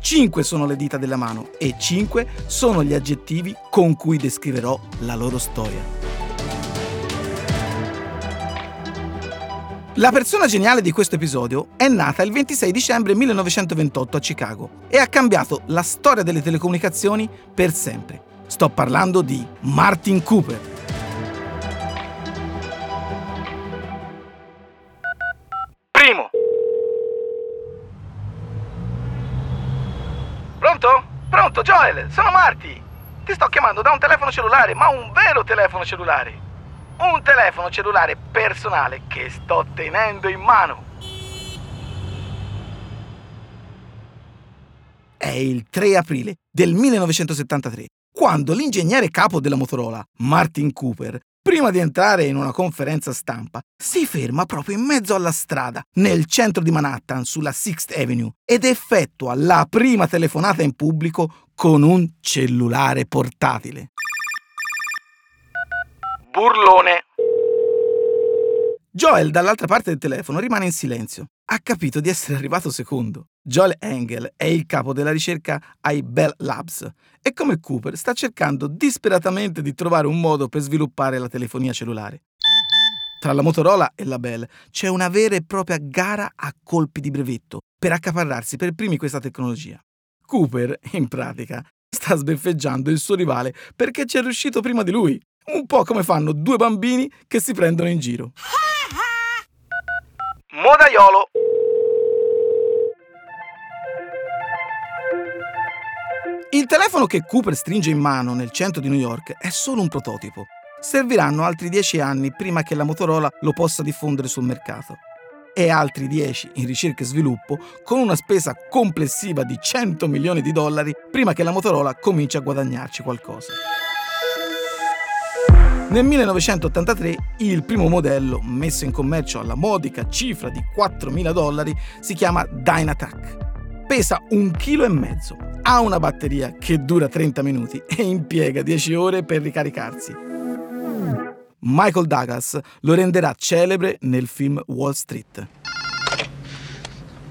Cinque sono le dita della mano e cinque sono gli aggettivi con cui descriverò la loro storia. La persona geniale di questo episodio è nata il 26 dicembre 1928 a Chicago e ha cambiato la storia delle telecomunicazioni per sempre. Sto parlando di Martin Cooper. Pronto? Joel, sono Marty. Ti sto chiamando da un telefono cellulare, ma un vero telefono cellulare. Un telefono cellulare personale che sto tenendo in mano. È il 3 aprile del 1973, quando l'ingegnere capo della Motorola, Martin Cooper, prima di entrare in una conferenza stampa, si ferma proprio in mezzo alla strada, nel centro di Manhattan, sulla Sixth Avenue, ed effettua la prima telefonata in pubblico con un cellulare portatile. Burlone. Joel dall'altra parte del telefono rimane in silenzio. Ha capito di essere arrivato secondo. Joel Engel è il capo della ricerca ai Bell Labs e come Cooper sta cercando disperatamente di trovare un modo per sviluppare la telefonia cellulare. Tra la Motorola e la Bell c'è una vera e propria gara a colpi di brevetto per accaparrarsi per primi questa tecnologia. Cooper, in pratica, sta sbeffeggiando il suo rivale perché ci è riuscito prima di lui, un po' come fanno due bambini che si prendono in giro. Modaiolo. Il telefono che Cooper stringe in mano nel centro di New York è solo un prototipo. Serviranno altri dieci anni prima che la Motorola lo possa diffondere sul mercato. E altri dieci in ricerca e sviluppo, con una spesa complessiva di 100 milioni di dollari prima che la Motorola cominci a guadagnarci qualcosa. Nel 1983 il primo modello, messo in commercio alla modica cifra di 4.000 dollari, si chiama Dynatac. Pesa un chilo e mezzo, ha una batteria che dura 30 minuti e impiega 10 ore per ricaricarsi. Michael Douglas lo renderà celebre nel film Wall Street.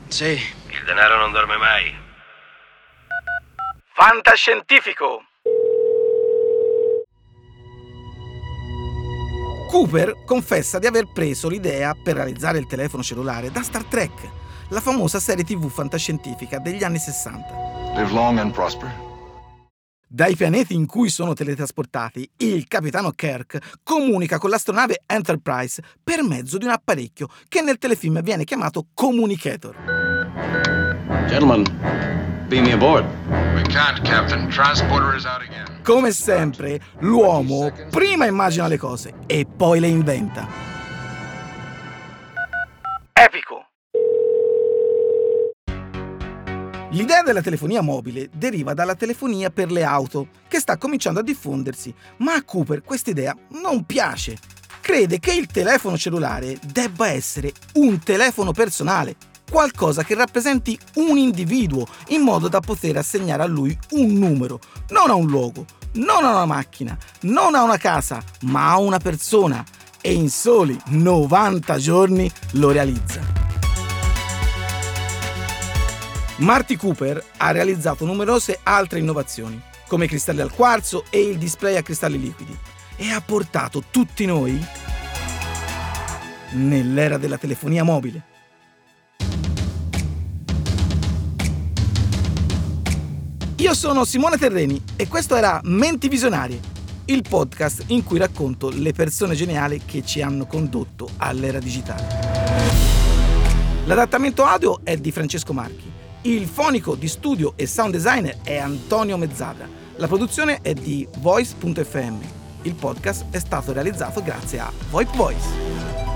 Sì, il denaro non dorme mai. Fantascientifico! Cooper confessa di aver preso l'idea per realizzare il telefono cellulare da Star Trek, la famosa serie tv fantascientifica degli anni 60. Live long and prosper. Dai pianeti in cui sono teletrasportati, il capitano Kirk comunica con l'astronave Enterprise per mezzo di un apparecchio che nel telefilm viene chiamato Communicator. Gentlemen, beam me aboard. We can't, Captain. Transporter is out again. Come sempre, l'uomo prima immagina le cose e poi le inventa. L'idea della telefonia mobile deriva dalla telefonia per le auto, che sta cominciando a diffondersi, ma a Cooper quest'idea non piace. Crede che il telefono cellulare debba essere un telefono personale, qualcosa che rappresenti un individuo, in modo da poter assegnare a lui un numero, non a un luogo, non a una macchina, non a una casa, ma a una persona. E in soli 90 giorni lo realizza. Marty Cooper ha realizzato numerose altre innovazioni, come i cristalli al quarzo e il display a cristalli liquidi, e ha portato tutti noi nell'era della telefonia mobile. Io sono Simone Terreni e questo era Menti Visionarie, il podcast in cui racconto le persone geniali che ci hanno condotto all'era digitale. L'adattamento audio è di Francesco Marchi, il fonico di studio e sound designer è Antonio Mezzadra, la produzione è di Voice.fm. Il podcast è stato realizzato grazie a VoIP Voice.